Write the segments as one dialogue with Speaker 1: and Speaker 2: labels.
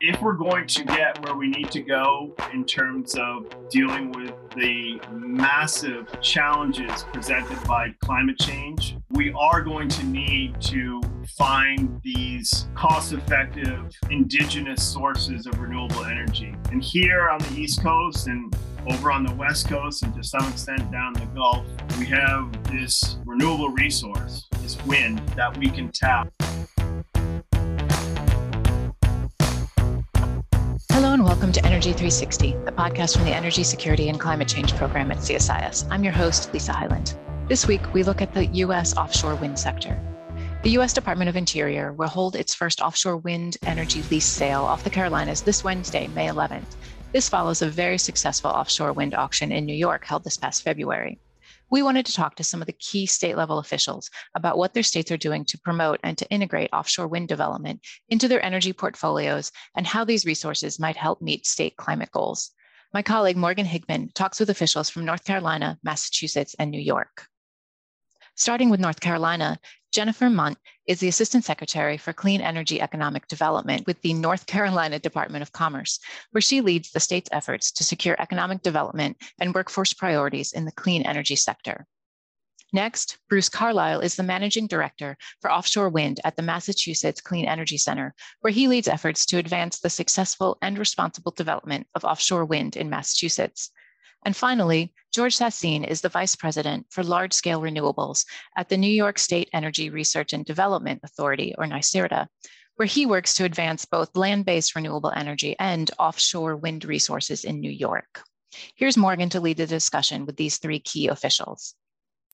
Speaker 1: if we're going to get where we need to go in terms of dealing with the massive challenges presented by climate change, we are going to need to find these cost effective indigenous sources of renewable energy. And here on the East Coast and over on the West Coast and to some extent down the Gulf, we have this renewable resource, this wind that we can tap.
Speaker 2: Hello and welcome to Energy 360, the podcast from the Energy Security and Climate Change Program at CSIS. I'm your host, Lisa Hyland. This week, we look at the U.S. offshore wind sector. The U.S. Department of Interior will hold its first offshore wind energy lease sale off the Carolinas this Wednesday, May 11th. This follows a very successful offshore wind auction in New York held this past February we wanted to talk to some of the key state level officials about what their states are doing to promote and to integrate offshore wind development into their energy portfolios and how these resources might help meet state climate goals. My colleague Morgan Higman talks with officials from North Carolina, Massachusetts, and New York. Starting with North Carolina, Jennifer Mundt is the Assistant Secretary for Clean Energy Economic Development with the North Carolina Department of Commerce, where she leads the state's efforts to secure economic development and workforce priorities in the clean energy sector. Next, Bruce Carlisle is the Managing Director for Offshore Wind at the Massachusetts Clean Energy Center, where he leads efforts to advance the successful and responsible development of offshore wind in Massachusetts. And finally, George Sassine is the Vice President for Large Scale Renewables at the New York State Energy Research and Development Authority, or NYSERDA, where he works to advance both land based renewable energy and offshore wind resources in New York. Here's Morgan to lead the discussion with these three key officials.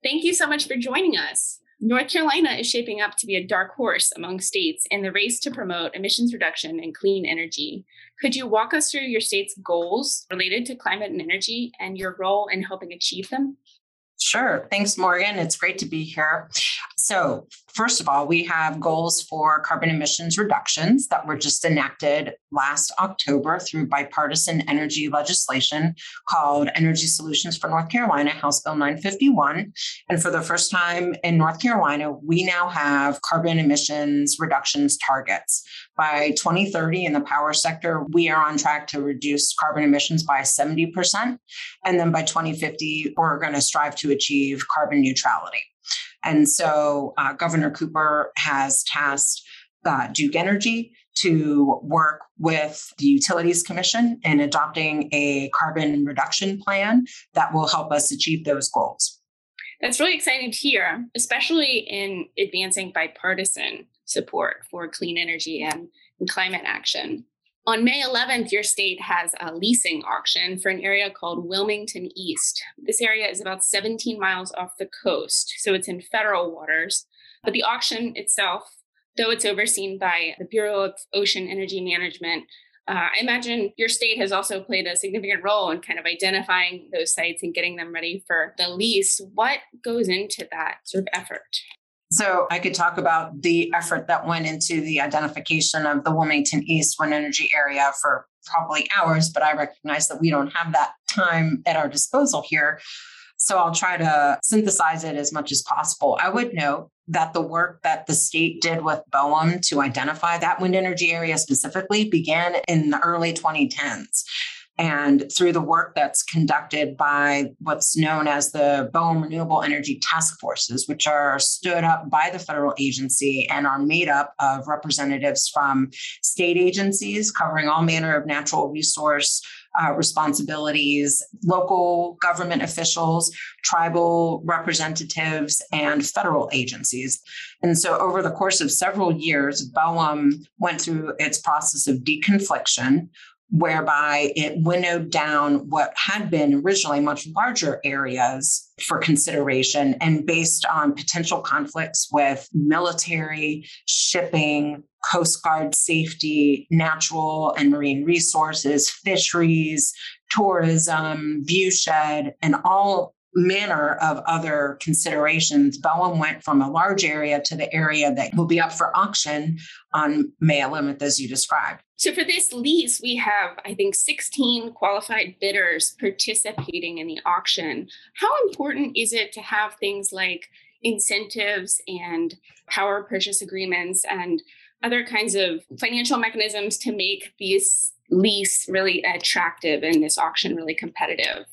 Speaker 3: Thank you so much for joining us. North Carolina is shaping up to be a dark horse among states in the race to promote emissions reduction and clean energy. Could you walk us through your state's goals related to climate and energy and your role in helping achieve them?
Speaker 4: Sure. Thanks, Morgan. It's great to be here. So, first of all, we have goals for carbon emissions reductions that were just enacted last October through bipartisan energy legislation called Energy Solutions for North Carolina, House Bill 951. And for the first time in North Carolina, we now have carbon emissions reductions targets. By 2030, in the power sector, we are on track to reduce carbon emissions by 70%. And then by 2050, we're going to strive to achieve carbon neutrality. And so uh, Governor Cooper has tasked uh, Duke Energy to work with the Utilities Commission in adopting a carbon reduction plan that will help us achieve those goals.
Speaker 3: That's really exciting to hear, especially in advancing bipartisan support for clean energy and, and climate action. On May 11th, your state has a leasing auction for an area called Wilmington East. This area is about 17 miles off the coast, so it's in federal waters. But the auction itself, though it's overseen by the Bureau of Ocean Energy Management, uh, I imagine your state has also played a significant role in kind of identifying those sites and getting them ready for the lease. What goes into that sort of effort?
Speaker 4: So I could talk about the effort that went into the identification of the Wilmington East wind energy area for probably hours, but I recognize that we don't have that time at our disposal here. So I'll try to synthesize it as much as possible. I would note that the work that the state did with BOEM to identify that wind energy area specifically began in the early 2010s. And through the work that's conducted by what's known as the BOEM Renewable Energy Task Forces, which are stood up by the federal agency and are made up of representatives from state agencies covering all manner of natural resource uh, responsibilities, local government officials, tribal representatives, and federal agencies. And so, over the course of several years, BOEM went through its process of deconfliction, whereby it winnowed down what had been originally much larger areas for consideration and based on potential conflicts with military, shipping, Coast Guard safety, natural and marine resources, fisheries, tourism, viewshed, and all manner of other considerations. BOEM went from a large area to the area that will be up for auction on May 11th, as you described.
Speaker 3: So, for this lease, we have, I think, 16 qualified bidders participating in the auction. How important is it to have things like incentives and power purchase agreements and other kinds of financial mechanisms to make these lease really attractive and this auction really competitive.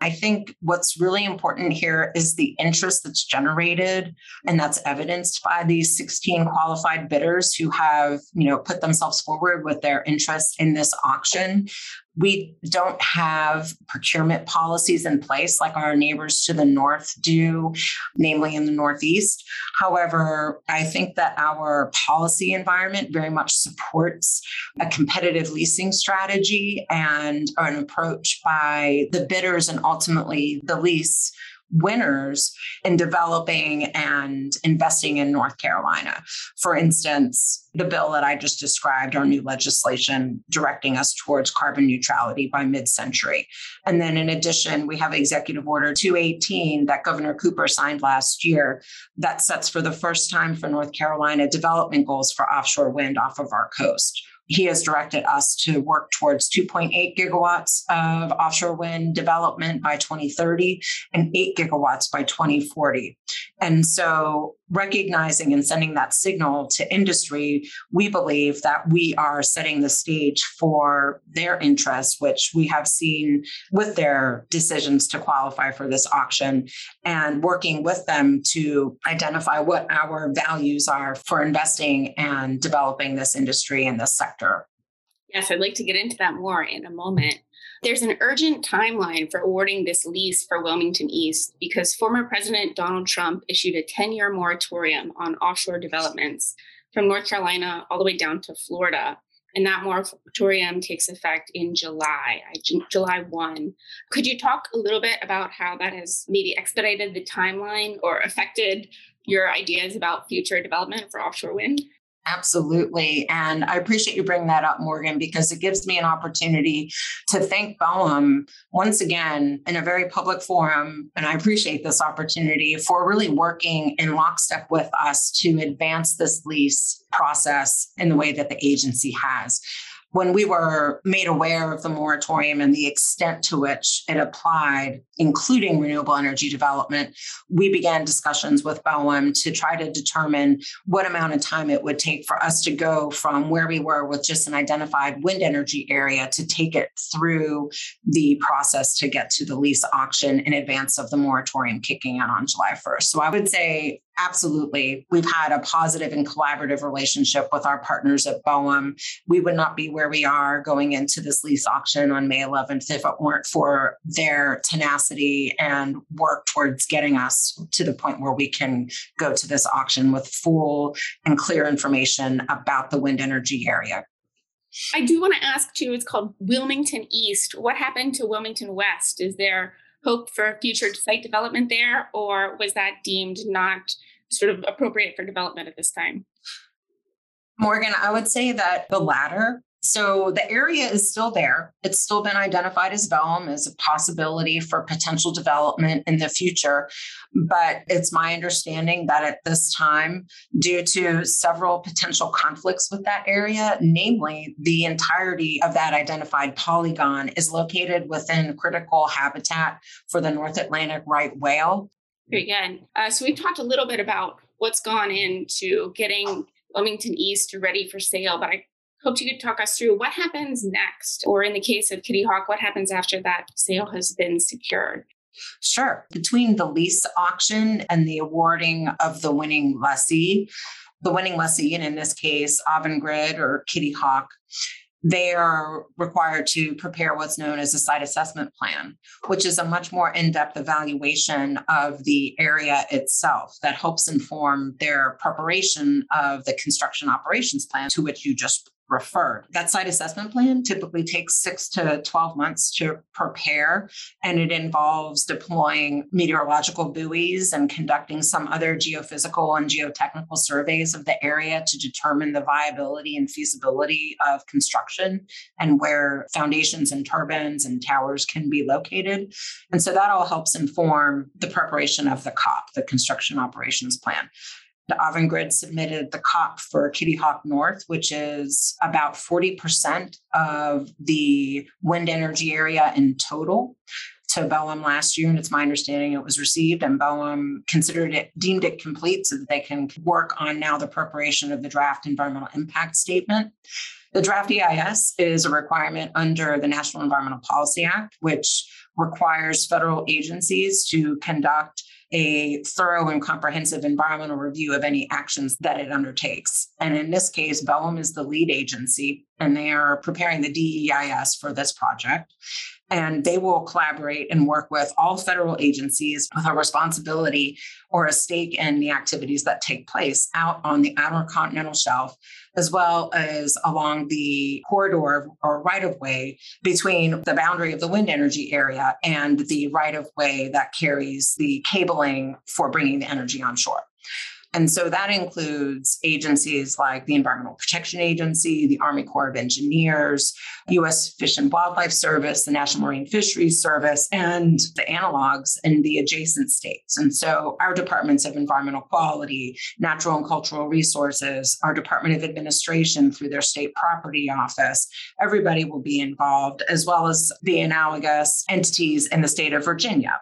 Speaker 4: I think what's really important here is the interest that's generated and that's evidenced by these 16 qualified bidders who have, you know, put themselves forward with their interest in this auction. We don't have procurement policies in place like our neighbors to the north do, namely in the Northeast. However, I think that our policy environment very much supports a competitive leasing strategy and an approach by the bidders and ultimately the lease winners in developing and investing in North Carolina. For instance, the bill that I just described, our new legislation directing us towards carbon neutrality by mid century. And then, in addition, we have Executive Order 218 that Governor Cooper signed last year that sets for the first time for North Carolina development goals for offshore wind off of our coast he has directed us to work towards 2.8 gigawatts of offshore wind development by 2030 and 8 gigawatts by 2040. And so, recognizing and sending that signal to industry, we believe that we are setting the stage for their interest, which we have seen with their decisions to qualify for this auction, and working with them to identify what our values are for investing and developing this industry in this sector.
Speaker 3: Yes, I'd like to get into that more in a moment. There's an urgent timeline for awarding this lease for Wilmington East because former President Donald Trump issued a 10 year moratorium on offshore developments from North Carolina all the way down to Florida. And that moratorium takes effect in July, July 1. Could you talk a little bit about how that has maybe expedited the timeline or affected your ideas about future development for offshore wind?
Speaker 4: Absolutely. And I appreciate you bringing that up, Morgan, because it gives me an opportunity to thank BOEM once again in a very public forum. And I appreciate this opportunity for really working in lockstep with us to advance this lease process in the way that the agency has when we were made aware of the moratorium and the extent to which it applied, including renewable energy development, we began discussions with BOEM to try to determine what amount of time it would take for us to go from where we were with just an identified wind energy area to take it through the process to get to the lease auction in advance of the moratorium kicking in on July 1st. So I would say absolutely we've had a positive and collaborative relationship with our partners at BOEM. We would not be where we are going into this lease auction on May 11th if it weren't for their tenacity and work towards getting us to the point where we can go to this auction with full and clear information about the wind energy area.
Speaker 3: I do want to ask too, it's called Wilmington East. What happened to Wilmington West? Is there hope for future site development there, or was that deemed not sort of appropriate for development at this time?
Speaker 4: Morgan, I would say that the latter. So the area is still there. It's still been identified as BOEM as a possibility for potential development in the future. But it's my understanding that at this time, due to several potential conflicts with that area, namely the entirety of that identified polygon is located within critical habitat for the North Atlantic right whale.
Speaker 3: Good. Uh, so we've talked a little bit about what's gone into getting Wilmington East ready for sale, but I hoped you could talk us through what happens next, or in the case of Kitty Hawk, what happens after that sale has been secured.
Speaker 4: Sure. Between the lease auction and the awarding of the winning lessee, the winning lessee, and in this case, Avangrid or Kitty Hawk, they are required to prepare what's known as a site assessment plan, which is a much more in depth evaluation of the area itself that helps inform their preparation of the construction operations plan to which you just referred. That site assessment plan typically takes six to 12 months to prepare, and it involves deploying meteorological buoys and conducting some other geophysical and geotechnical surveys of the area to determine the viability and feasibility of construction and where foundations and turbines and towers can be located. And so that all helps inform the preparation of the COP, the construction operations plan. The Avangrid submitted the COP for Kitty Hawk North, which is about 40% of the wind energy area in total. to BOEM last year, and it's my understanding it was received, and BOEM considered it, deemed it complete so that they can work on now the preparation of the draft environmental impact statement. The draft EIS is a requirement under the National Environmental Policy Act, which requires federal agencies to conduct a thorough and comprehensive environmental review of any actions that it undertakes. And in this case, BOEM is the lead agency, and they are preparing the DEIS for this project. And they will collaborate and work with all federal agencies with a responsibility or a stake in the activities that take place out on the outer continental shelf as well as along the corridor or right of way between the boundary of the wind energy area and the right of way that carries the cabling for bringing the energy onshore. And so that includes agencies like the Environmental Protection Agency, the Army Corps of Engineers, U.S. Fish and Wildlife Service, the National Marine Fisheries Service, and the analogs in the adjacent states. And so our departments of environmental quality, natural and cultural resources, our Department of Administration through their state property office, everybody will be involved, as well as the analogous entities in the state of Virginia.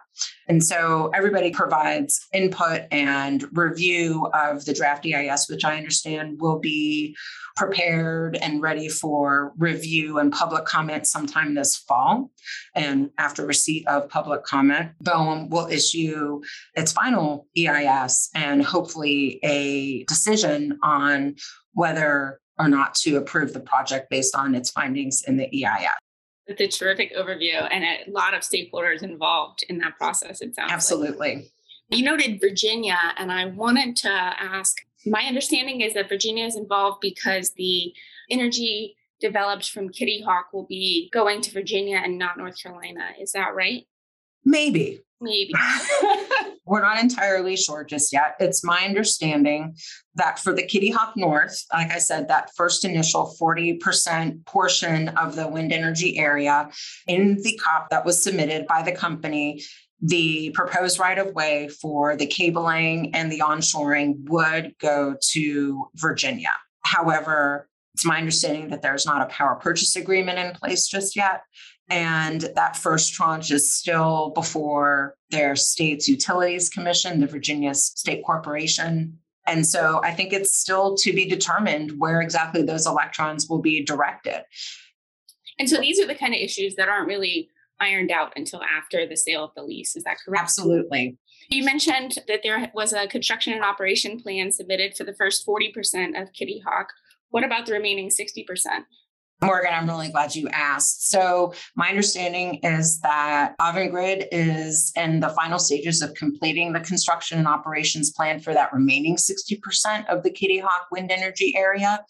Speaker 4: And so everybody provides input and review of the draft EIS, which I understand will be prepared and ready for review and public comment sometime this fall. And after receipt of public comment, BOEM will issue its final EIS and hopefully a decision on whether or not to approve the project based on its findings in the EIS.
Speaker 3: It's a terrific overview and a lot of stakeholders involved in that process, it sounds
Speaker 4: Absolutely.
Speaker 3: Like. You noted Virginia, and I wanted to ask my understanding is that Virginia is involved because the energy developed from Kitty Hawk will be going to Virginia and not North Carolina. Is that right?
Speaker 4: Maybe.
Speaker 3: Maybe.
Speaker 4: We're not entirely sure just yet. It's my understanding that for the Kitty Hawk North, like I said, that first initial 40% portion of the wind energy area in the COP that was submitted by the company, the proposed right of way for the cabling and the onshoring would go to Virginia. However, it's my understanding that there's not a power purchase agreement in place just yet. And that first tranche is still before their state's utilities commission, the Virginia State Corporation. And so I think it's still to be determined where exactly those electrons will be directed.
Speaker 3: And so these are the kind of issues that aren't really ironed out until after the sale of the lease. Is that correct?
Speaker 4: Absolutely.
Speaker 3: You mentioned that there was a construction and operation plan submitted for the first 40% of Kitty Hawk. What about the remaining 60%?
Speaker 4: Morgan, I'm really glad you asked. So, my understanding is that Avangrid is in the final stages of completing the construction and operations plan for that remaining 60% of the Kitty Hawk wind energy area.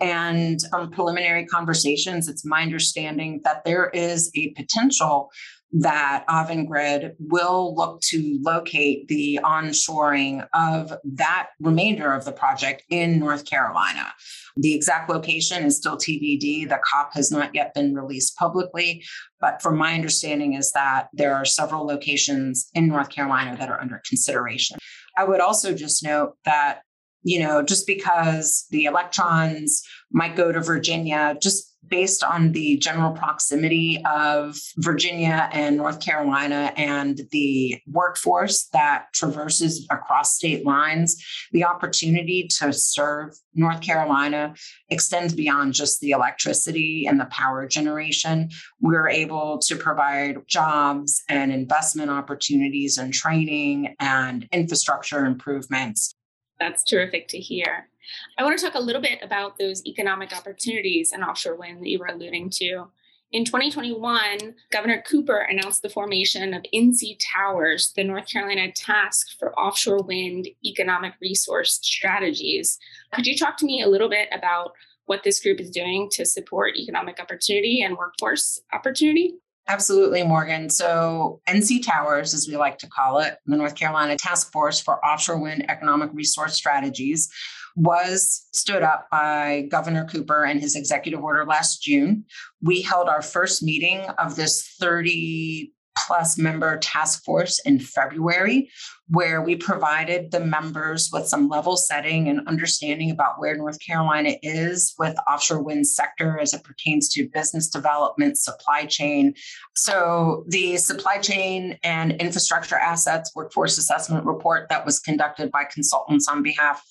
Speaker 4: And from preliminary conversations, it's my understanding that there is a potential that Avangrid will look to locate the onshoring of that remainder of the project in North Carolina. The exact location is still TBD. The COP has not yet been released publicly, but from my understanding is that there are several locations in North Carolina that are under consideration. I would also just note that you know, just because the electrons might go to Virginia, just based on the general proximity of Virginia and North Carolina and the workforce that traverses across state lines, the opportunity to serve North Carolina extends beyond just the electricity and the power generation. We're able to provide jobs and investment opportunities and training and infrastructure improvements.
Speaker 3: That's terrific to hear. I want to talk a little bit about those economic opportunities in offshore wind that you were alluding to. In 2021, Governor Cooper announced the formation of NC Towers, the North Carolina Task for Offshore Wind Economic Resource Strategies. Could you talk to me a little bit about what this group is doing to support economic opportunity and workforce opportunity?
Speaker 4: Absolutely, Morgan. So, NC Towers, as we like to call it, the North Carolina Task Force for Offshore Wind Economic Resource Strategies, was stood up by Governor Cooper and his executive order last June. We held our first meeting of this 30 plus member task force in February, where we provided the members with some level setting and understanding about where North Carolina is with offshore wind sector as it pertains to business development, supply chain. So the supply chain and infrastructure assets workforce assessment report that was conducted by consultants on behalf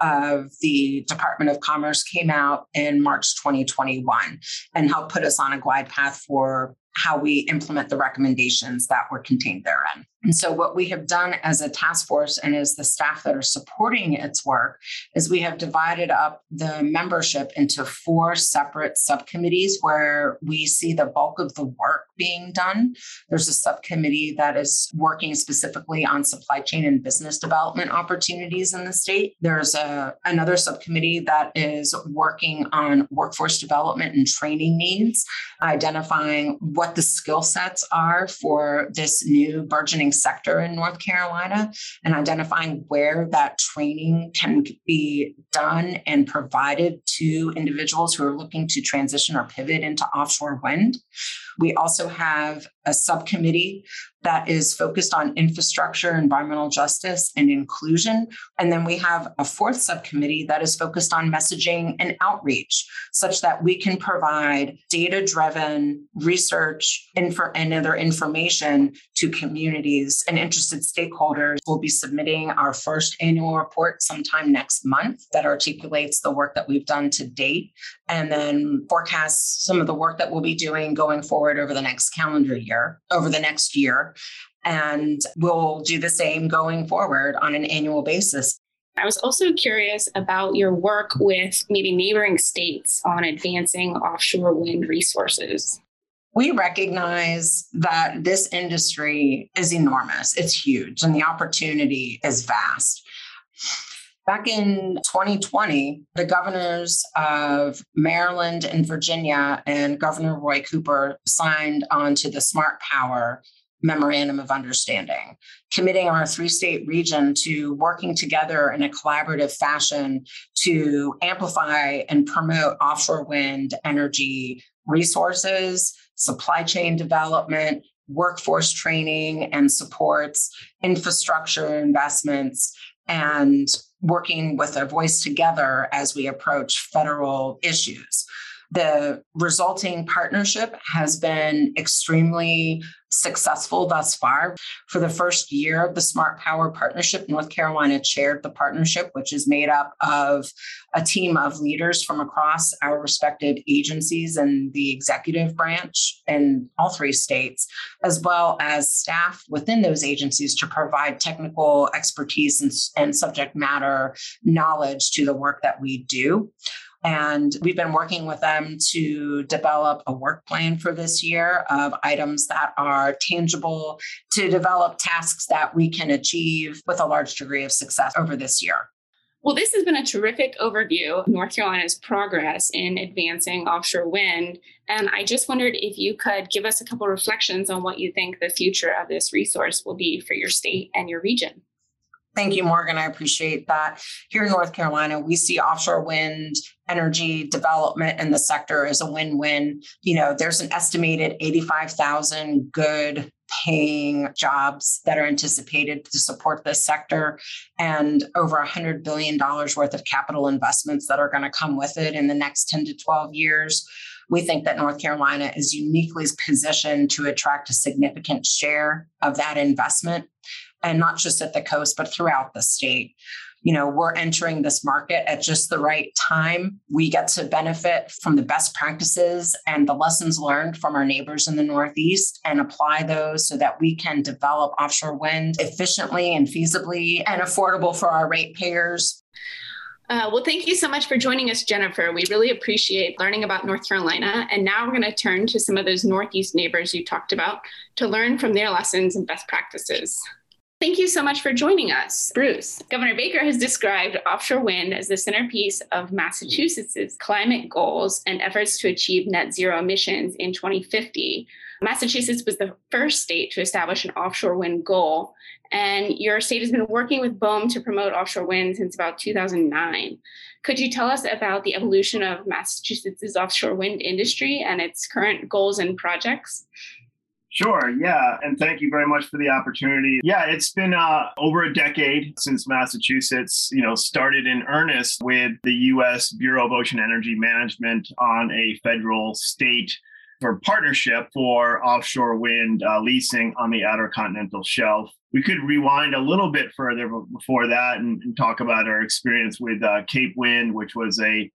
Speaker 4: of the Department of Commerce came out in March 2021 and helped put us on a glide path for how we implement the recommendations that were contained therein. And so, what we have done as a task force and as the staff that are supporting its work is we have divided up the membership into four separate subcommittees where we see the bulk of the work being done. There's a subcommittee that is working specifically on supply chain and business development opportunities in the state. There's a, another subcommittee that is working on workforce development and training needs, identifying what the skill sets are for this new burgeoning sector in North Carolina and identifying where that training can be done and provided to individuals who are looking to transition or pivot into offshore wind. We also have a subcommittee that is focused on infrastructure, environmental justice, and inclusion. And then we have a fourth subcommittee that is focused on messaging and outreach, such that we can provide data driven research info- and other information to communities and interested stakeholders. We'll be submitting our first annual report sometime next month that articulates the work that we've done to date and then forecasts some of the work that we'll be doing going forward over the next calendar year, over the next year. And we'll do the same going forward on an annual basis.
Speaker 3: I was also curious about your work with maybe neighboring states on advancing offshore wind resources.
Speaker 4: We recognize that this industry is enormous, it's huge, and the opportunity is vast. Back in 2020, the governors of Maryland and Virginia and Governor Roy Cooper signed on to the Smart Power Memorandum of Understanding, committing our three state region to working together in a collaborative fashion to amplify and promote offshore wind energy resources, supply chain development, workforce training and supports, infrastructure investments, and working with a voice together as we approach federal issues. The resulting partnership has been extremely successful thus far. For the first year of the Smart Power Partnership, North Carolina chaired the partnership, which is made up of a team of leaders from across our respective agencies and the executive branch in all three states, as well as staff within those agencies to provide technical expertise and, and subject matter knowledge to the work that we do. And we've been working with them to develop a work plan for this year of items that are tangible to develop tasks that we can achieve with a large degree of success over this year.
Speaker 3: Well, this has been a terrific overview of North Carolina's progress in advancing offshore wind. And I just wondered if you could give us a couple reflections on what you think the future of this resource will be for your state and your region.
Speaker 4: Thank you, Morgan. I appreciate that. Here in North Carolina, we see offshore wind energy development in the sector is a win win. You know, there's an estimated 85,000 good paying jobs that are anticipated to support this sector and over $100 billion worth of capital investments that are going to come with it in the next 10 to 12 years. We think that North Carolina is uniquely positioned to attract a significant share of that investment and not just at the coast, but throughout the state. You know, we're entering this market at just the right time. We get to benefit from the best practices and the lessons learned from our neighbors in the Northeast and apply those so that we can develop offshore wind efficiently and feasibly and affordable for our ratepayers.
Speaker 3: Uh, well, thank you so much for joining us, Jennifer. We really appreciate learning about North Carolina. And now we're going to turn to some of those Northeast neighbors you talked about to learn from their lessons and best practices. Thank you so much for joining us, Bruce. Governor Baker has described offshore wind as the centerpiece of Massachusetts' climate goals and efforts to achieve net zero emissions in 2050. Massachusetts was the first state to establish an offshore wind goal, and your state has been working with BOEM to promote offshore wind since about 2009. Could you tell us about the evolution of Massachusetts' offshore wind industry and its current goals and projects?
Speaker 1: Sure. Yeah. And thank you very much for the opportunity. Yeah, it's been uh, over a decade since Massachusetts, you know, started in earnest with the U.S. Bureau of Ocean Energy Management on a federal state for partnership for offshore wind uh, leasing on the outer continental shelf. We could rewind a little bit further before that and, and talk about our experience with uh, Cape Wind, which was a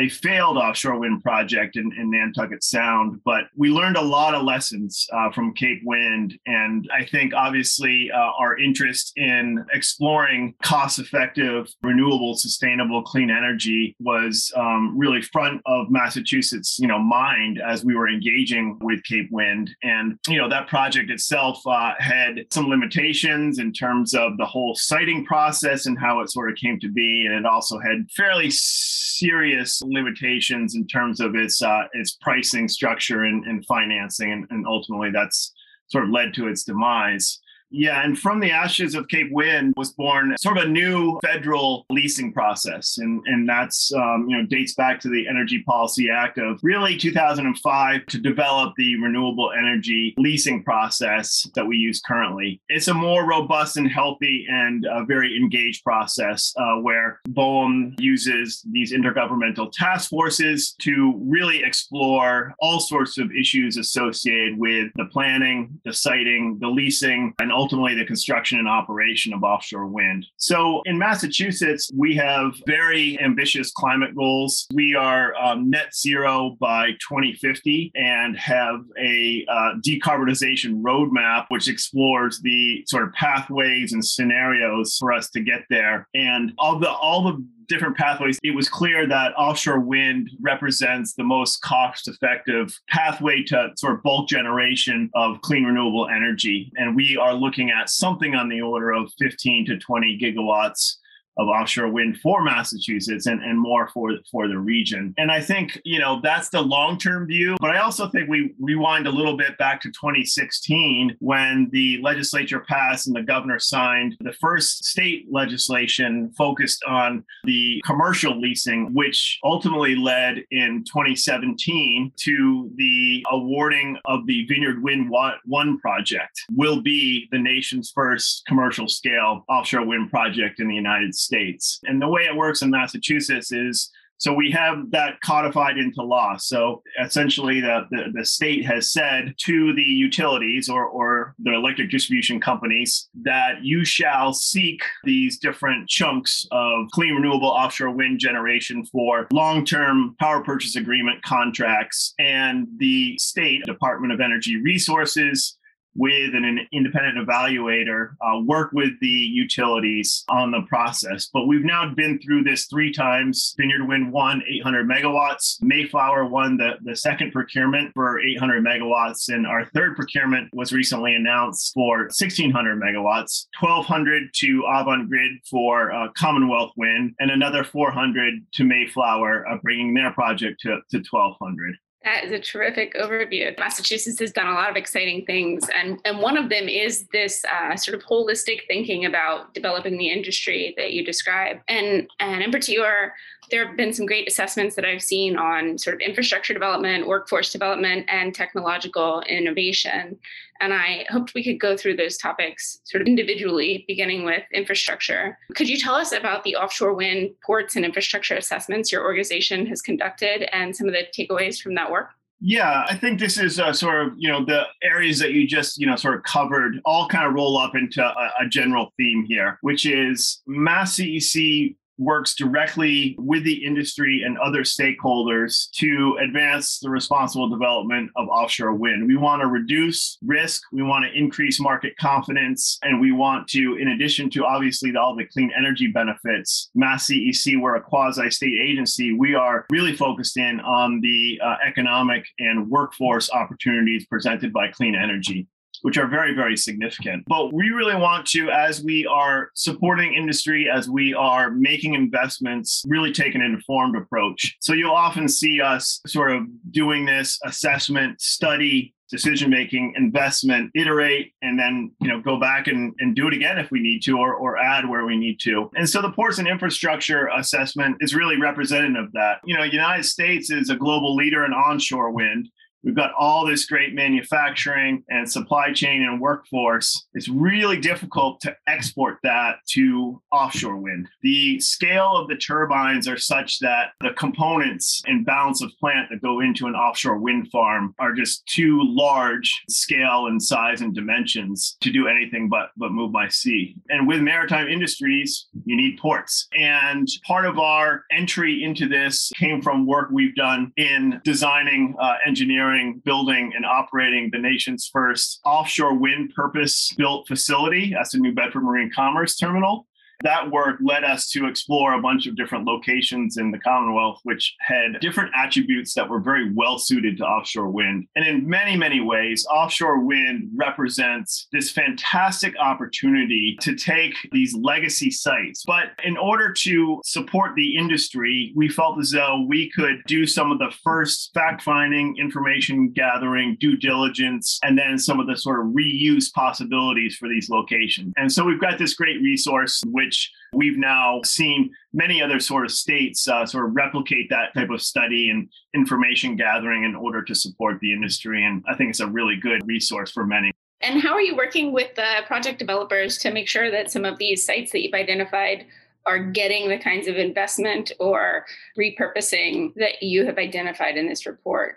Speaker 1: a failed offshore wind project in, in Nantucket Sound, but we learned a lot of lessons uh, from Cape Wind. And I think obviously uh, our interest in exploring cost effective, renewable, sustainable, clean energy was um, really front of Massachusetts, you know, mind as we were engaging with Cape Wind. And, you know, that project itself uh, had some limitations in terms of the whole siting process and how it sort of came to be. And it also had fairly serious limitations in terms of its uh, its pricing structure and, and financing, and, and ultimately that's sort of led to its demise. Yeah, and from the ashes of Cape Wind was born sort of a new federal leasing process, and and that's um, you know dates back to the Energy Policy Act of really 2005 to develop the renewable energy leasing process that we use currently. It's a more robust and healthy and uh, very engaged process uh, where BOEM uses these intergovernmental task forces to really explore all sorts of issues associated with the planning, the siting, the leasing, and ultimately the construction and operation of offshore wind. So in Massachusetts, we have very ambitious climate goals. We are um, net zero by 2050 and have a uh, decarbonization roadmap, which explores the sort of pathways and scenarios for us to get there. And all the all the different pathways, it was clear that offshore wind represents the most cost effective pathway to sort of bulk generation of clean renewable energy. And we are looking at something on the order of 15 to 20 gigawatts of offshore wind for Massachusetts and, and more for, for the region. And I think, you know, that's the long term view. But I also think we rewind a little bit back to 2016 when the legislature passed and the governor signed the first state legislation focused on the commercial leasing, which ultimately led in 2017 to the awarding of the Vineyard Wind 1 project, will be the nation's first commercial scale offshore wind project in the United States states. And the way it works in Massachusetts is so we have that codified into law. So essentially, the, the, the, state has said to the utilities or, or the electric distribution companies that you shall seek these different chunks of clean, renewable offshore wind generation for long term power purchase agreement contracts. And the state Department of Energy Resources with an, independent evaluator uh, work with the utilities on the process. But we've now been through this three times. Vineyard Wind won 800 megawatts. Mayflower won the, the second procurement for 800 megawatts. And our third procurement was recently announced for 1600 megawatts, 1200 to Avangrid for uh, Commonwealth Wind, and another 400 to Mayflower, uh, bringing their project to, to 1200.
Speaker 3: That is a terrific overview. Massachusetts has done a lot of exciting things, and, and one of them is this uh, sort of holistic thinking about developing the industry that you describe. And, and in particular, there have been some great assessments that I've seen on sort of infrastructure development, workforce development, and technological innovation. And I hoped we could go through those topics sort of individually, beginning with infrastructure. Could you tell us about the offshore wind ports and infrastructure assessments your organization has conducted and some of the takeaways from that work?
Speaker 1: Yeah, I think this is uh, sort of, you know, the areas that you just, you know, sort of covered all kind of roll up into a, a general theme here, which is Mass CEC works directly with the industry and other stakeholders to advance the responsible development of offshore wind. We want to reduce risk, we want to increase market confidence, and we want to, in addition to obviously all the clean energy benefits, Mass CEC, we're a quasi state agency, we are really focused in on the uh, economic and workforce opportunities presented by clean energy which are very, very significant. But we really want to, as we are supporting industry, as we are making investments, really take an informed approach. So you'll often see us sort of doing this assessment, study, decision making investment iterate and then you know go back and, and do it again if we need to or, or add where we need to and so the ports and infrastructure assessment is really representative of that you know united states is a global leader in onshore wind We've got all this great manufacturing and supply chain and workforce. It's really difficult to export that to offshore wind. The scale of the turbines are such that the components and balance of plant that go into an offshore wind farm are just too large scale and size and dimensions to do anything but but move by sea. And with maritime industries, you need ports. And part of our entry into this came from work we've done in designing, uh, engineering, building, and operating the nation's first offshore wind purpose built facility. That's the New Bedford Marine Commerce Terminal that work led us to explore a bunch of different locations in the Commonwealth, which had different attributes that were very well suited to offshore wind. And in many, many ways, offshore wind represents this fantastic opportunity to take these legacy sites. But in order to support the industry, we felt as though we could do some of the first fact finding, information gathering, due diligence, and then some of the sort of reuse possibilities for these locations. And so we've got this great resource, which which we've now seen many other sort of states uh, sort of replicate that type of study and information gathering in order to support the industry. And I think it's a really good resource for many.
Speaker 3: And how are you working with the project developers to make sure that some of these sites that you've identified are getting the kinds of investment or repurposing that you have identified in this report?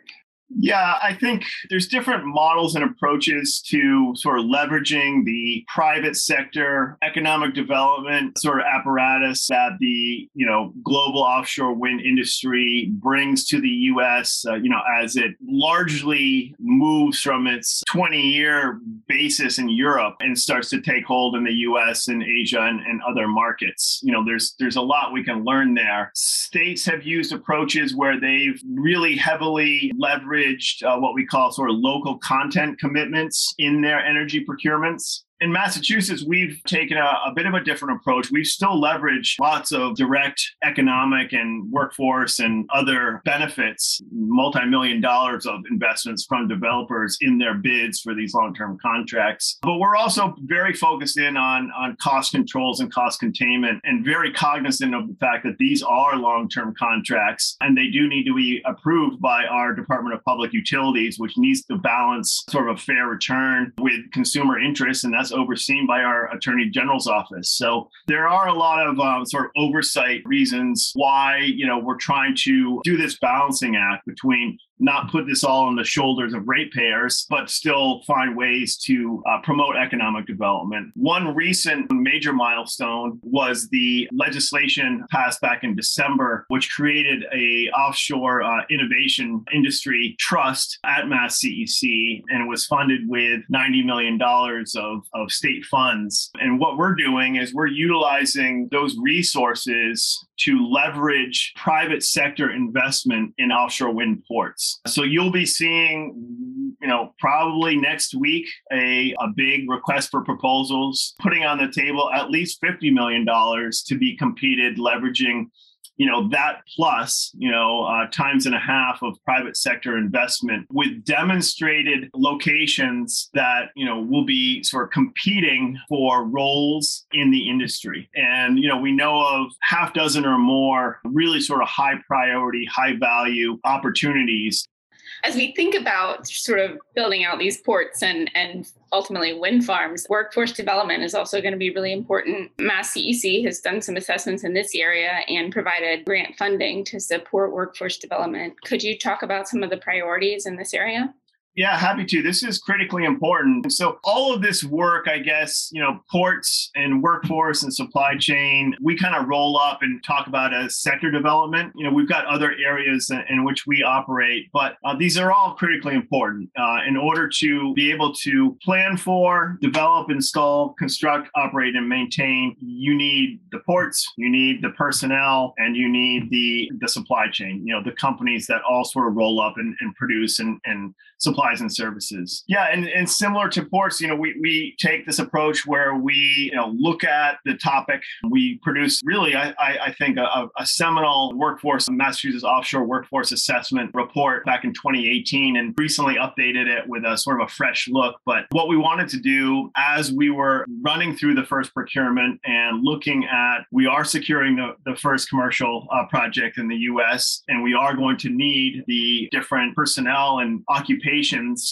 Speaker 1: Yeah, I think there's different models and approaches to sort of leveraging the private sector economic development sort of apparatus that the, you know, global offshore wind industry brings to the US, uh, you know, as it largely moves from its 20-year basis in Europe and starts to take hold in the US and Asia and, and other markets. You know, there's there's a lot we can learn there. States have used approaches where they've really heavily leveraged uh, what we call sort of local content commitments in their energy procurements in Massachusetts, we've taken a, a, bit of a different approach. We've still leveraged lots of direct economic and workforce and other benefits, multi million dollars of investments from developers in their bids for these long term contracts. But we're also very focused in on, on cost controls and cost containment and very cognizant of the fact that these are long term contracts and they do need to be approved by our Department of Public Utilities, which needs to balance sort of a fair return with consumer interests. And that's overseen by our attorney general's office. So there are a lot of uh, sort of oversight reasons why you know we're trying to do this balancing act between not put this all on the shoulders of ratepayers, but still find ways to uh, promote economic development. One recent major milestone was the legislation passed back in December, which created a offshore uh, innovation industry trust at Mass CEC, and was funded with $90 million of, of state funds. And what we're doing is we're utilizing those resources to leverage private sector investment in offshore wind ports. So you'll be seeing, you know, probably next week a, a big request for proposals putting on the table at least $50 million to be competed leveraging you know that plus you know uh, times and a half of private sector investment with demonstrated locations that you know will be sort of competing for roles in the industry. And you know we know of half dozen or more really sort of high priority high value opportunities.
Speaker 3: As we think about sort of building out these ports and and ultimately wind farms, workforce development is also going to be really important. Mass CEC has done some assessments in this area and provided grant funding to support workforce development. Could you talk about some of the priorities in this area?
Speaker 1: Yeah, happy to. This is critically important. So, all of this work, I guess, you know, ports and workforce and supply chain, we kind of roll up and talk about as sector development. You know, we've got other areas in which we operate, but uh, these are all critically important uh, in order to be able to plan for, develop, install, construct, operate, and maintain. You need the ports, you need the personnel, and you need the the supply chain. You know, the companies that all sort of roll up and, and produce and, and supply supplies and services. Yeah, and, and similar to ports, you know, we, we take this approach where we you know look at the topic. We produce really, I, I think, a, a seminal workforce Massachusetts offshore workforce assessment report back in 2018 and recently updated it with a sort of a fresh look. But what we wanted to do as we were running through the first procurement and looking at, we are securing the, the first commercial uh, project in the US, and we are going to need the different personnel and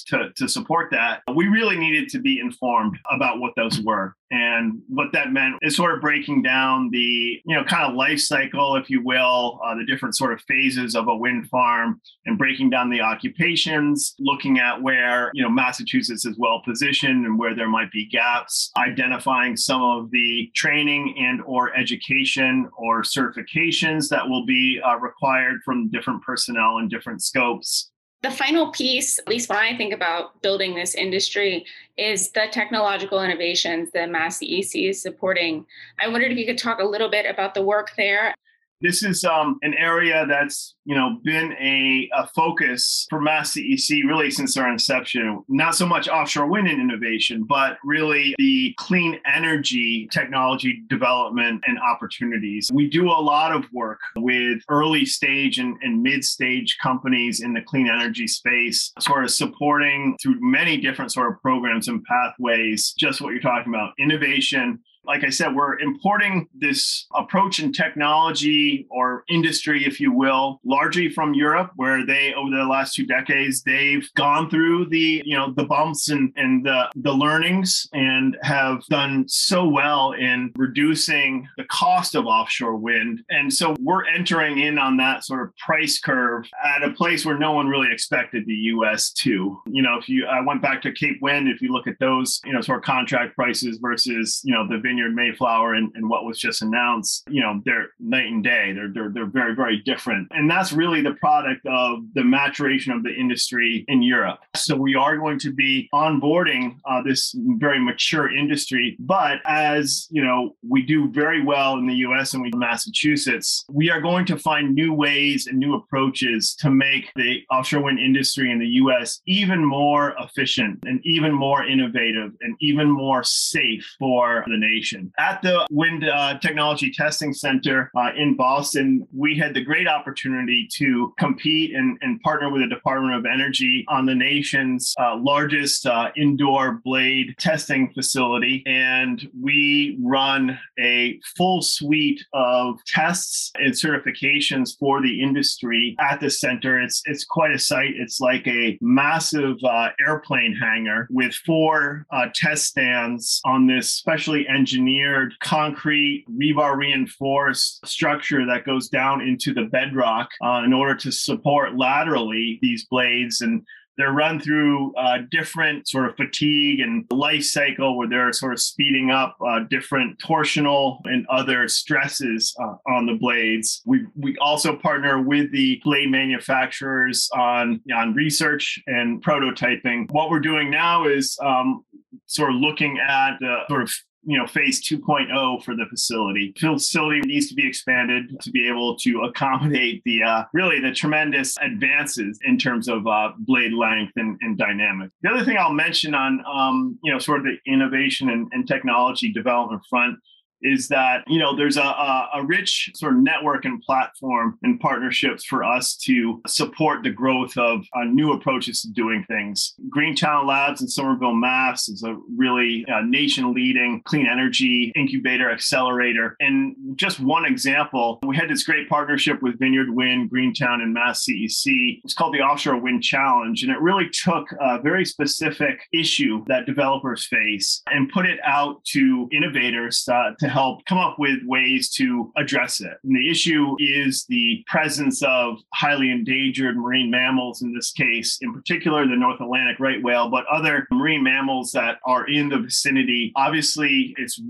Speaker 1: to, to support that. We really needed to be informed about what those were. And what that meant is sort of breaking down the, you know, kind of life cycle, if you will, uh, the different sort of phases of a wind farm and breaking down the occupations, looking at where, you know, Massachusetts is well positioned and where there might be gaps, identifying some of the training and or education or certifications that will be uh, required from different personnel and different scopes
Speaker 3: the final piece, at least when I think about building this industry, is the technological innovations that Mass CEC is supporting. I wondered if you could talk a little bit about the work there
Speaker 1: this is um, an area that's you know been a, a, focus for Mass CEC really since our inception. Not so much offshore wind and innovation, but really the clean energy technology development and opportunities. We do a lot of work with early stage and, and mid stage companies in the clean energy space, sort of supporting through many different sort of programs and pathways. Just what you're talking about, innovation like I said, we're importing this approach and technology or industry, if you will, largely from Europe, where they, over the last two decades, they've gone through the, you know, the bumps and, and the, the learnings and have done so well in reducing the cost of offshore wind. And so we're entering in on that sort of price curve at a place where no one really expected the US to. You know, if you, I went back to Cape Wind, if you look at those, you know, sort of contract prices versus, you know, the Vineyard Mayflower and, and what was just announced, you know, they're night and day. They're, they're, they're very, very different. And that's really the product of the maturation of the industry in Europe. So we are going to be onboarding uh, this very mature industry. But as, you know, we do very well in the US and we Massachusetts, we are going to find new ways and new approaches to make the offshore wind industry in the US even more efficient and even more innovative and even more safe for the nation. At the Wind uh, Technology Testing Center uh, in Boston, we had the great opportunity to compete and, and, partner with the Department of Energy on the nation's uh, largest uh, indoor blade testing facility. And we run a full suite of tests and certifications for the industry at the center. It's, it's quite a site. It's like a massive uh, airplane hangar with four uh, test stands on this specially engineered engineered concrete rebar reinforced structure that goes down into the bedrock uh, in order to support laterally these blades and they're run through uh, different sort of fatigue and life cycle where they're sort of speeding up uh, different torsional and other stresses uh, on the blades. We, we also partner with the blade manufacturers on, on research and prototyping. What we're doing now is um, sort of looking at the sort of you know phase 2.0 for the facility. The facility needs to be expanded to be able to accommodate the uh, really the tremendous advances in terms of uh, blade length and, and dynamic the other thing i'll mention on um, you know sort of the innovation and, and technology development front is that you know there's a, a, a, rich sort of network and platform and partnerships for us to support the growth of uh, new approaches to doing things. Greentown Labs in Somerville, Mass, is a really uh, nation-leading clean energy incubator accelerator. And just one example, we had this great partnership with Vineyard Wind, Greentown, and Mass CEC. It's called the Offshore Wind Challenge, and it really took a very specific issue that developers face and put it out to innovators uh, to help come up with ways to address it. And the issue is the presence of highly endangered marine mammals, in this case, in particular the North Atlantic right whale, but other marine mammals that are in the vicinity. Obviously, it's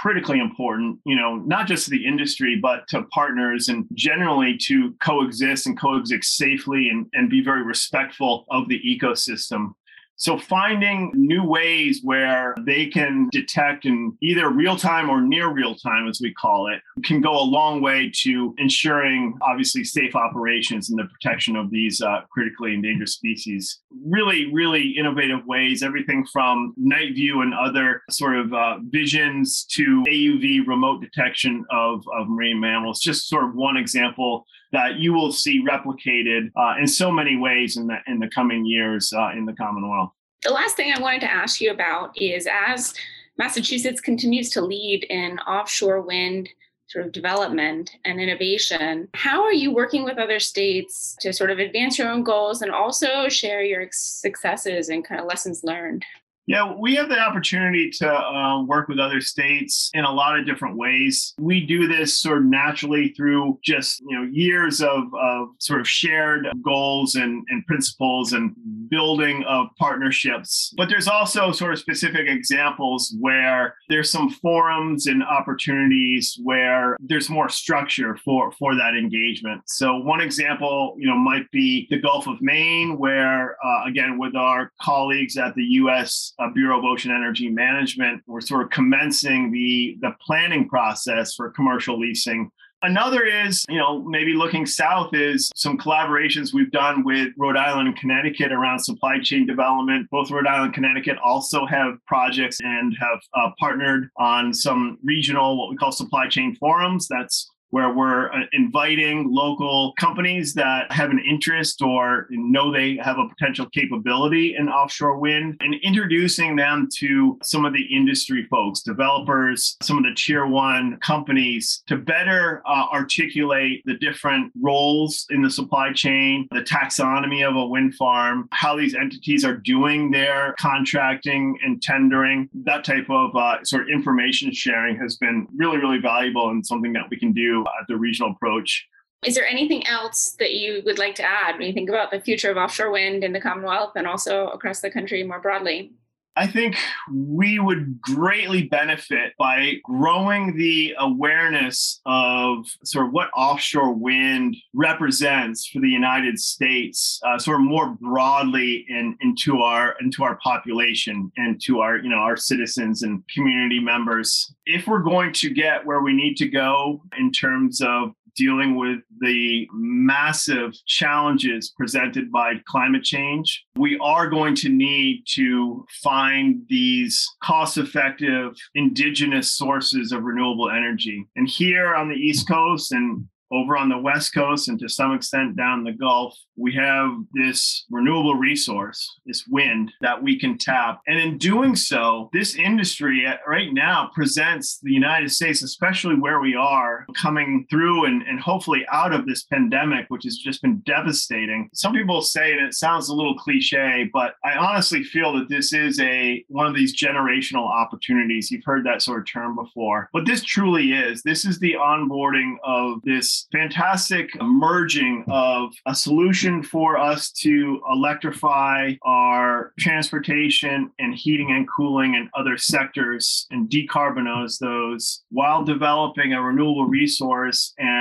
Speaker 1: critically important, you know, not just to the industry, but to partners and generally to coexist and coexist safely and, and be very respectful of the ecosystem. So finding new ways where they can detect in either real time or near real time, as we call it, can go a long way to ensuring obviously safe operations and the protection of these uh, critically endangered species. Really, really innovative ways, everything from night view and other sort of uh, visions to AUV remote detection of, of marine mammals. Just sort of one example that you will see replicated uh, in so many ways in the in the coming years uh, in the Commonwealth.
Speaker 3: The last thing I wanted to ask you about is as Massachusetts continues to lead in offshore wind sort of development and innovation. How are you working with other states to sort of advance your own goals and also share your successes and kind of lessons learned?
Speaker 1: Yeah, we have the opportunity to uh, work with other states in a lot of different ways. We do this sort of naturally through just you know years of, of sort of shared goals and, and principles and building of partnerships. But there's also sort of specific examples where there's some forums and opportunities where there's more structure for for that engagement. So one example, you know, might be the Gulf of Maine, where uh, again with our colleagues at the U.S uh, Bureau of Ocean Energy Management. We're sort of commencing the, the planning process for commercial leasing. Another is, you know, maybe looking south is some collaborations we've done with Rhode Island and Connecticut around supply chain development. Both Rhode Island and Connecticut also have projects and have uh, partnered on some regional, what we call supply chain forums. That's where we're uh, inviting local companies that have an interest or know they have a potential capability in offshore wind and introducing them to some of the industry folks, developers, some of the tier one companies to better uh, articulate the different roles in the supply chain, the taxonomy of a wind farm, how these entities are doing their contracting and tendering. That type of uh, sort of information sharing has been really, really valuable and something that we can do at the regional approach.
Speaker 3: Is there anything else that you would like to add when you think about the future of offshore wind in the Commonwealth and also across the country more broadly?
Speaker 1: I think we would greatly benefit by growing the awareness of sort of what offshore wind represents for the United States, uh, sort of more broadly in, into our into our population and to our you know our citizens and community members. If we're going to get where we need to go in terms of dealing with the massive challenges presented by climate change, we are going to need to find these cost effective indigenous sources of renewable energy. And here on the East Coast and over on the West Coast and to some extent down the Gulf, we have this renewable resource, this wind that we can tap. And in doing so, this industry right now presents the United States, especially where we are coming through and, and hopefully out of this pandemic, which has just been devastating. Some people say, and it sounds a little cliche, but I honestly feel that this is a one of these generational opportunities. You've heard that sort of term before, but this truly is. This is the onboarding of this fantastic merging of a solution for us to electrify our transportation and heating and cooling and other sectors and decarbonize those while developing a renewable resource and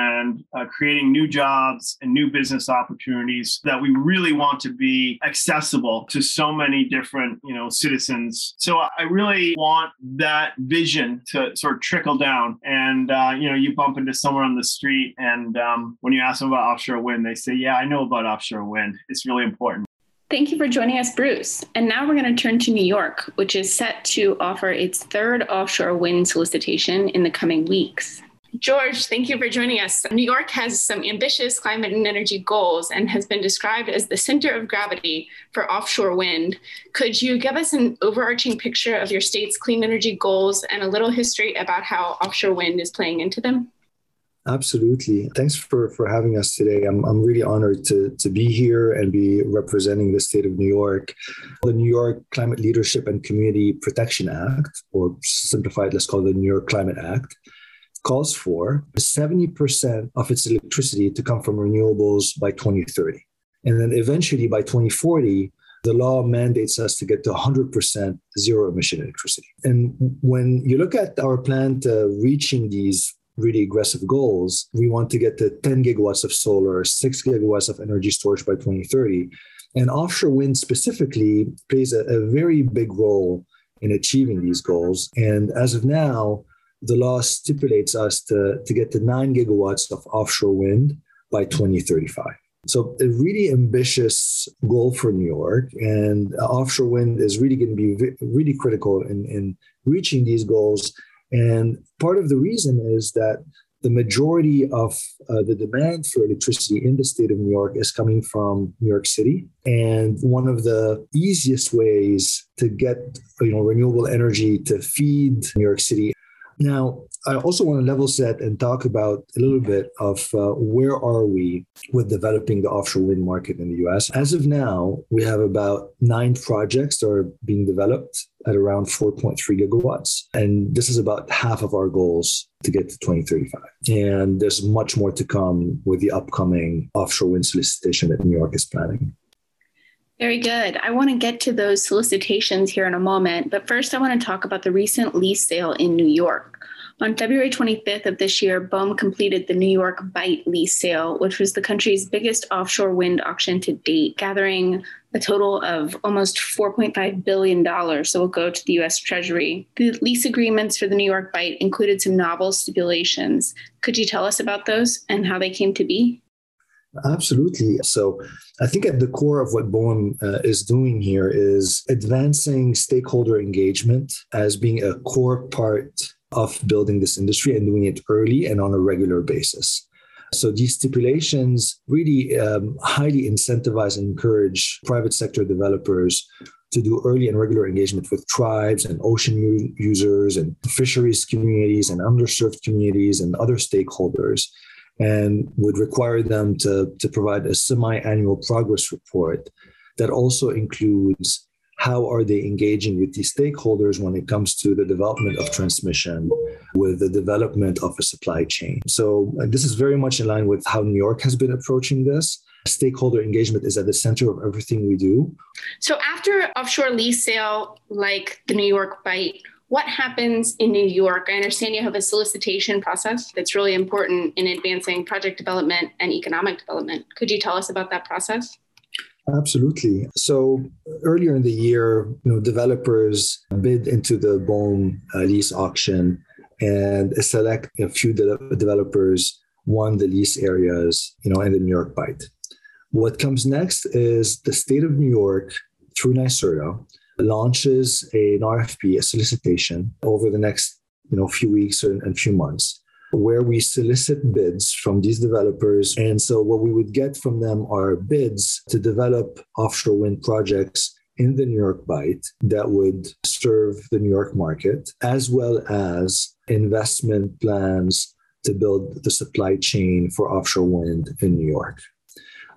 Speaker 1: uh, creating new jobs and new business opportunities that we really want to be accessible to so many different you know citizens so i really want that vision to sort of trickle down and uh, you know you bump into someone on the street and um, when you ask them about offshore wind, they say, Yeah, I know about offshore wind. It's really important.
Speaker 3: Thank you for joining us, Bruce. And now we're going to turn to New York, which is set to offer its third offshore wind solicitation in the coming weeks. George, thank you for joining us. New York has some ambitious climate and energy goals and has been described as the center of gravity for offshore wind. Could you give us an overarching picture of your state's clean energy goals and a little history about how offshore wind is playing into them?
Speaker 5: Absolutely. Thanks for, for having us today. I'm, I'm really honored to, to be here and be representing the state of New York. The New York Climate Leadership and Community Protection Act, or simplified, let's call it the New York Climate Act, calls for 70% of its electricity to come from renewables by 2030. And then eventually by 2040, the law mandates us to get to 100% zero emission electricity. And when you look at our plan to uh, reaching these really aggressive goals. We want to get to 10 gigawatts of solar, six gigawatts of energy storage by 2030. And offshore wind specifically plays a, a very big role in achieving these goals. And as of now, the law stipulates us to, to get to nine gigawatts of offshore wind by 2035. So, a really ambitious goal for New York, and offshore wind is really going to be really critical in, in reaching these goals. And part of the reason is that the majority of uh, the demand for electricity in the state of New York is coming from New York City. And one of the easiest ways to get you know renewable energy to feed New York City now, I also want to level set and talk about a little bit of uh, where are we with developing the offshore wind market in the US. As of now, we have about nine projects that are being developed at around 4.3 gigawatts. And this is about half of our goals to get to 2035. And there's much more to come with the upcoming offshore wind solicitation that New York is planning.
Speaker 3: Very good. I want to get to those solicitations here in a moment, but first I want to talk about the recent lease sale in New York. On February 25th of this year, BOEM completed the New York Bight lease sale, which was the country's biggest offshore wind auction to date, gathering a total of almost $4.5 billion. So will go to the US Treasury. The lease agreements for the New York Bight included some novel stipulations. Could you tell us about those and how they came to be?
Speaker 5: Absolutely. So I think at the core of what BOEM uh, is doing here is advancing stakeholder engagement as being a core part of building this industry and doing it early and on a regular basis. So these stipulations really um, highly incentivize and encourage private sector developers to do early and regular engagement with tribes and ocean users and fisheries communities and underserved communities and other stakeholders and would require them to, to provide a semi-annual progress report that also includes how are they engaging with these stakeholders when it comes to the development of transmission with the development of a supply chain. So uh, this is very much in line with how new york has been approaching this. Stakeholder engagement is at the center of everything we do.
Speaker 3: So after offshore lease sale like the new york bight what happens in New York? I understand you have a solicitation process that's really important in advancing project development and economic development. Could you tell us about that process?
Speaker 5: Absolutely. So earlier in the year, you know, developers bid into the BOEM uh, lease auction, and a select a few de- developers won the lease areas, you know, in the New York Bight. What comes next is the state of New York through NYSERDA launches an RFP, a solicitation, over the next you know few weeks or, and few months, where we solicit bids from these developers. And so what we would get from them are bids to develop offshore wind projects in the New York Bight that would serve the New York market, as well as investment plans to build the supply chain for offshore wind in New York.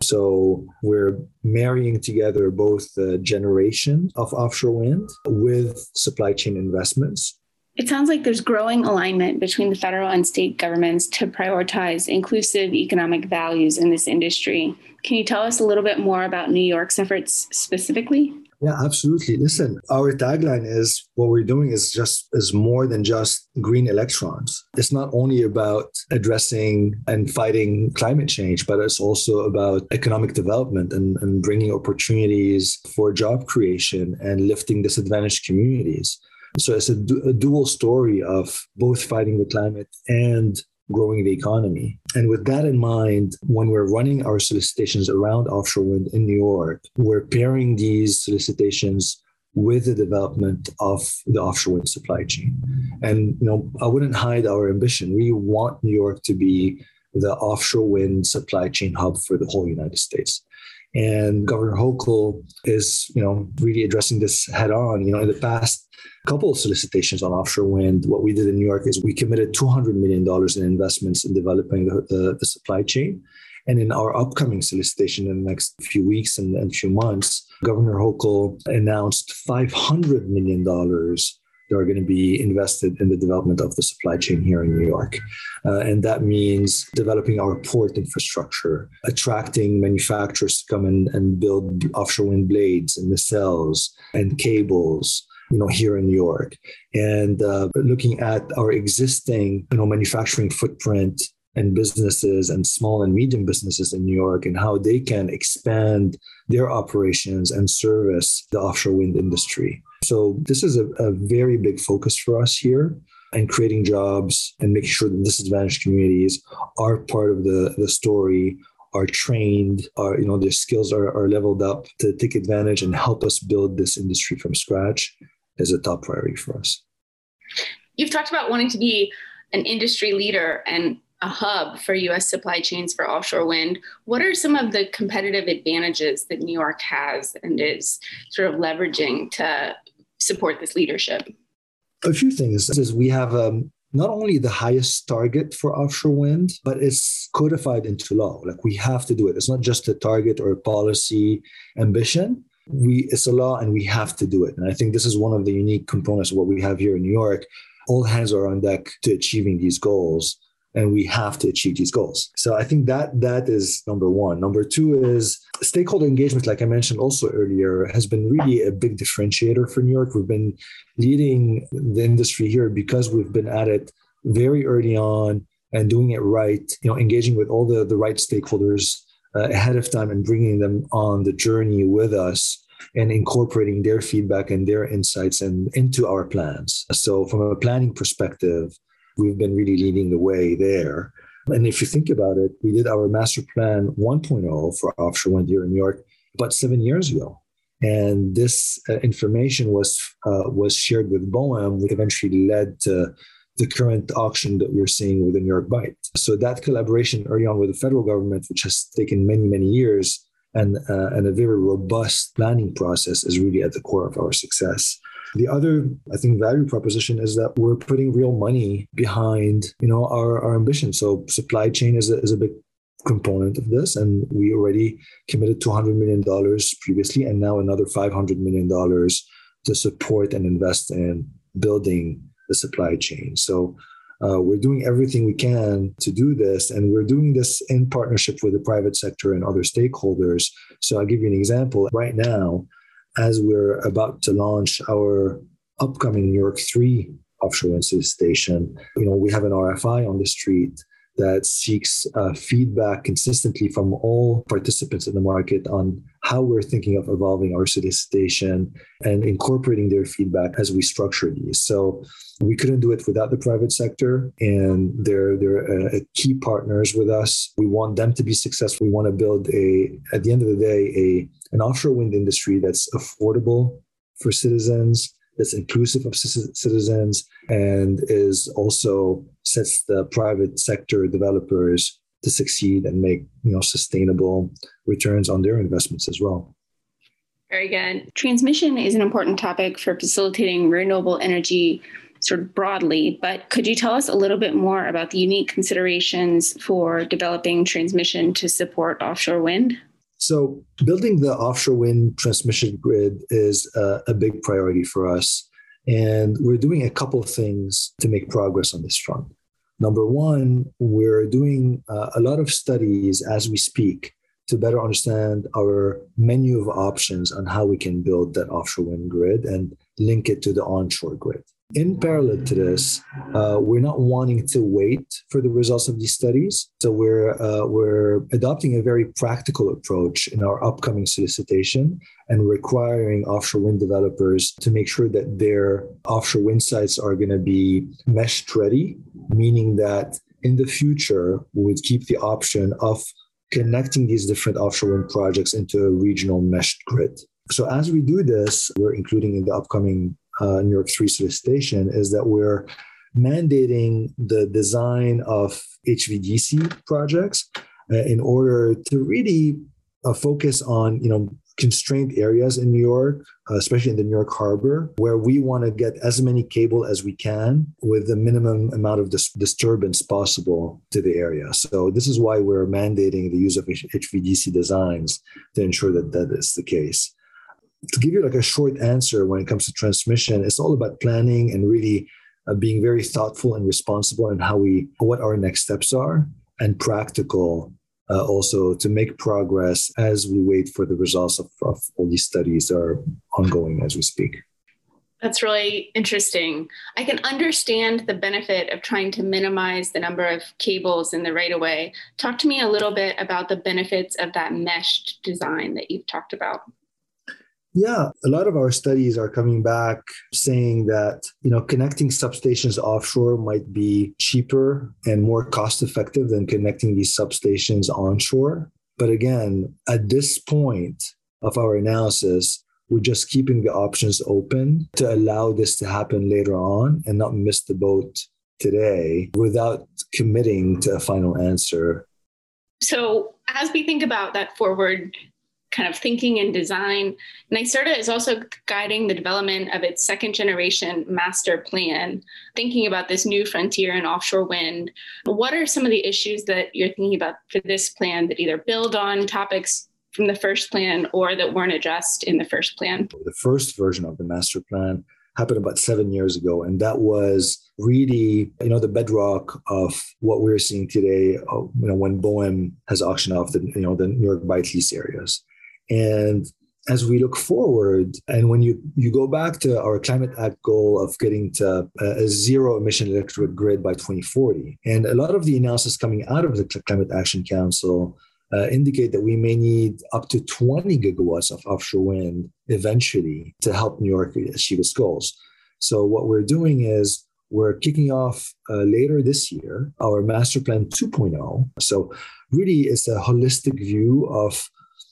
Speaker 5: So we're marrying together both the generation of offshore wind with supply chain investments.
Speaker 3: It sounds like there's growing alignment between the federal and state governments to prioritize inclusive economic values in this industry. Can you tell us a little bit more about New York's efforts specifically?
Speaker 5: Yeah, absolutely. Listen, our tagline is what we're doing is just is more than just green electrons. It's not only about addressing and fighting climate change, but it's also about economic development and, and bringing opportunities for job creation and lifting disadvantaged communities. So it's a, du- a dual story of both fighting the climate and growing the economy. And with that in mind, when we're running our solicitations around offshore wind in New York, we're pairing these solicitations with the development of the offshore wind supply chain. And you know, I wouldn't hide our ambition. We want New York to be the offshore wind supply chain hub for the whole United States. And Governor Hochul is, you know, really addressing this head on. You know, in the past couple of solicitations on offshore wind, what we did in New York is we committed $200 million in investments in developing the, the, the supply chain. And in our upcoming solicitation in the next few weeks and, and few months, Governor Hochul announced $500 million that are going to be invested in the development of the supply chain here in New York. Uh, and that means developing our port infrastructure, attracting manufacturers to come in and build offshore wind blades and nacelles and cables, you know, here in New York, and uh, looking at our existing, you know, manufacturing footprint and businesses and small and medium businesses in New York and how they can expand their operations and service the offshore wind industry. So this is a, a very big focus for us here and creating jobs and making sure that disadvantaged communities are part of the, the story are trained, are you know their skills are, are leveled up to take advantage and help us build this industry from scratch is a top priority for us.
Speaker 3: You've talked about wanting to be an industry leader and a hub for US supply chains for offshore wind. What are some of the competitive advantages that New York has and is sort of leveraging to support this leadership?
Speaker 5: A few things is we have um, not only the highest target for offshore wind, but it's codified into law. Like we have to do it. It's not just a target or a policy ambition. We it's a law and we have to do it. And I think this is one of the unique components of what we have here in New York. All hands are on deck to achieving these goals and we have to achieve these goals. So I think that that is number one. Number two is stakeholder engagement, like I mentioned also earlier, has been really a big differentiator for New York. We've been leading the industry here because we've been at it very early on and doing it right. You know, engaging with all the the right stakeholders uh, ahead of time and bringing them on the journey with us and incorporating their feedback and their insights and into our plans. So from a planning perspective we've been really leading the way there. And if you think about it, we did our master plan 1.0 for offshore wind here in New York about seven years ago. And this uh, information was uh, was shared with BOEM, which eventually led to the current auction that we're seeing with the New York Bight. So that collaboration early on with the federal government, which has taken many, many years, and, uh, and a very robust planning process is really at the core of our success. The other, I think, value proposition is that we're putting real money behind, you know, our, our ambition. So supply chain is a, is a big component of this. And we already committed $200 million previously, and now another $500 million to support and invest in building the supply chain. So uh, we're doing everything we can to do this, and we're doing this in partnership with the private sector and other stakeholders. So I'll give you an example. Right now, as we're about to launch our upcoming New York 3 offshore wind station, you know, we have an RFI on the street that seeks uh, feedback consistently from all participants in the market on how we're thinking of evolving our solicitation and incorporating their feedback as we structure these. So we couldn't do it without the private sector, and they're they're uh, key partners with us. We want them to be successful. We want to build a at the end of the day a an offshore wind industry that's affordable for citizens that's inclusive of citizens and is also sets the private sector developers to succeed and make you know sustainable returns on their investments as well.
Speaker 3: Very good. Transmission is an important topic for facilitating renewable energy sort of broadly, but could you tell us a little bit more about the unique considerations for developing transmission to support offshore wind?
Speaker 5: So, building the offshore wind transmission grid is a, a big priority for us. And we're doing a couple of things to make progress on this front. Number one, we're doing uh, a lot of studies as we speak to better understand our menu of options on how we can build that offshore wind grid and link it to the onshore grid in parallel to this, uh, we're not wanting to wait for the results of these studies. So we're uh, we're adopting a very practical approach in our upcoming solicitation and requiring offshore wind developers to make sure that their offshore wind sites are going to be meshed ready, meaning that in the future we would keep the option of connecting these different offshore wind projects into a regional meshed grid. So as we do this, we're including in the upcoming uh, New York 3 solicitation is that we're mandating the design of HVDC projects uh, in order to really uh, focus on, you know, constrained areas in New York, uh, especially in the New York Harbor, where we want to get as many cable as we can with the minimum amount of dis- disturbance possible to the area. So this is why we're mandating the use of HVDC designs to ensure that that is the case to give you like a short answer when it comes to transmission, it's all about planning and really uh, being very thoughtful and responsible in how we what our next steps are and practical uh, also to make progress as we wait for the results of, of all these studies that are ongoing as we speak.
Speaker 3: That's really interesting. I can understand the benefit of trying to minimize the number of cables in the right of way. Talk to me a little bit about the benefits of that meshed design that you've talked about.
Speaker 5: Yeah, a lot of our studies are coming back saying that, you know, connecting substations offshore might be cheaper and more cost effective than connecting these substations onshore. But again, at this point of our analysis, we're just keeping the options open to allow this to happen later on and not miss the boat today without committing to a final answer.
Speaker 3: So, as we think about that forward kind of thinking and design, NYSERDA is also guiding the development of its second generation master plan, thinking about this new frontier in offshore wind. What are some of the issues that you're thinking about for this plan that either build on topics from the first plan or that weren't addressed in the first plan?
Speaker 5: The first version of the master plan happened about seven years ago, and that was really, you know, the bedrock of what we're seeing today. Uh, you know, when BOEM has auctioned off the, you know, the New York Bight lease areas, and as we look forward, and when you you go back to our climate act goal of getting to a, zero emission electric grid by 2040, and a lot of the analysis coming out of the Climate Action Council uh, indicate that we may need up to 20 gigawatts of offshore wind eventually to help New York achieve its goals. So, what we're doing is we're kicking off uh, later this year our master plan 2.0 so really it's a holistic view of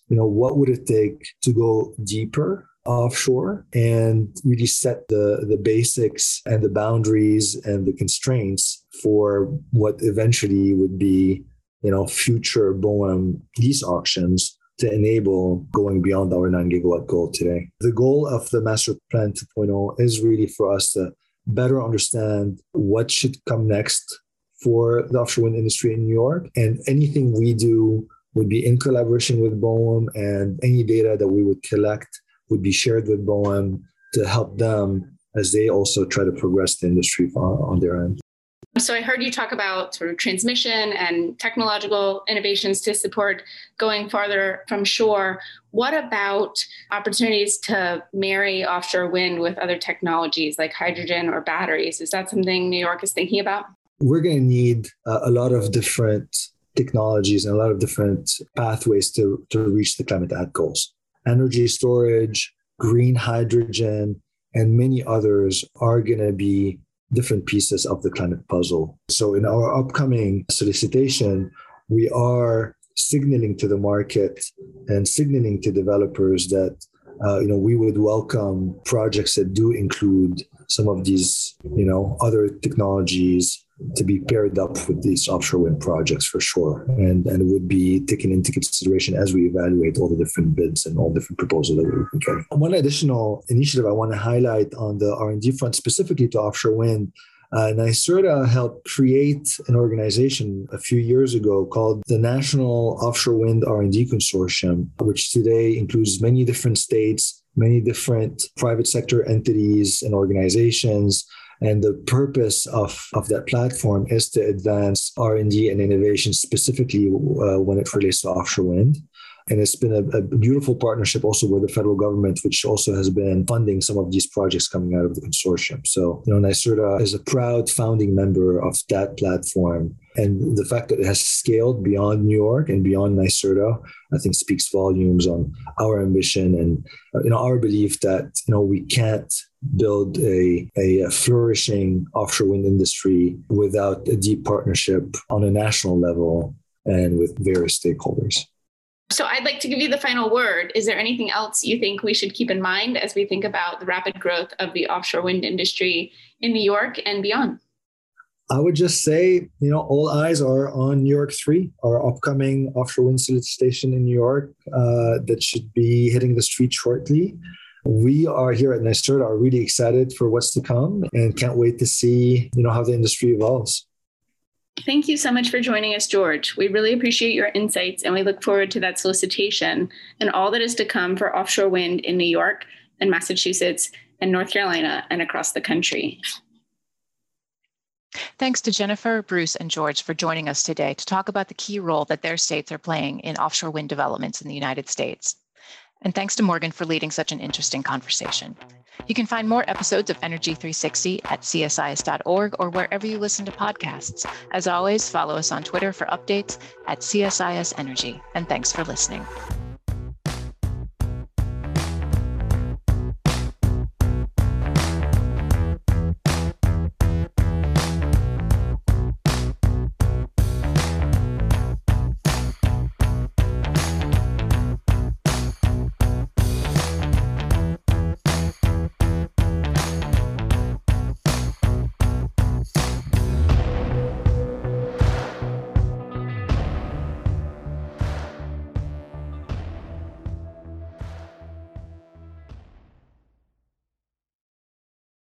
Speaker 5: you know what would it take to go deeper offshore and really set the the basics and the boundaries and the constraints for what eventually would be you know, future BOEM lease auctions to enable going beyond our 9 gigawatt goal today. The goal of the Master Plan 2.0 is really for us to better understand what should come next for the offshore wind industry in New York. And anything we do would be in collaboration with BOEM, and any data that we would collect would be shared with BOEM to help them as they also try to progress the industry on, on their end.
Speaker 3: So I heard you talk about sort of transmission and technological innovations to support going farther from shore. What about opportunities to marry offshore wind with other technologies like hydrogen or batteries? Is that something New York is thinking about?
Speaker 5: We're going to need a lot of different technologies and a lot of different pathways to, to reach the climate act goals. Energy storage, green hydrogen, and many others are going to be different pieces of the climate puzzle. So in our upcoming solicitation, we are signaling to the market and signaling to developers that uh, you know we would welcome projects that do include some of these you know other technologies to be paired up with these offshore wind projects for sure. And, and would be taken into consideration as we evaluate all the different bids and all different proposals that we're getting. One additional initiative I want to highlight on the R&D front, specifically to offshore wind, uh, NYSERDA helped create an organization a few years ago called the National Offshore Wind R&D Consortium, which today includes many different states, many different private sector entities and organizations and the purpose of, of that platform is to advance R&D and innovation specifically uh, when it relates to offshore wind. And it's been a, a, beautiful partnership also with the federal government, which also has been funding some of these projects coming out of the consortium. So, you know, NYSERDA is a proud founding member of that platform. And the fact that it has scaled beyond New York and beyond NYSERDA, I think speaks volumes on our ambition and, uh, you know, our belief that, you know, we can't build a, a, flourishing offshore wind industry without a deep partnership on a national level and with various stakeholders.
Speaker 3: So I'd like to give you the final word. Is there anything else you think we should keep in mind as we think about the rapid growth of the offshore wind industry in New York and beyond?
Speaker 5: I would just say, you know, all eyes are on New York 3, our upcoming offshore wind solicitation in New York uh, that should be hitting the street shortly we are here at NYSERDA are really excited for what's to come and can't wait to see, you know, how the industry evolves.
Speaker 3: Thank you so much for joining us, George. We really appreciate your insights and we look forward to that solicitation and all that is to come for offshore wind in New York and Massachusetts and North Carolina and across the country.
Speaker 2: Thanks to Jennifer, Bruce, and George for joining us today to talk about the key role that their states are playing in offshore wind developments in the United States. And thanks to Morgan for leading such an interesting conversation. You can find more episodes of Energy 360 at csis.org or wherever you listen to podcasts. As always, follow us on Twitter for updates at CSIS Energy. And thanks for listening.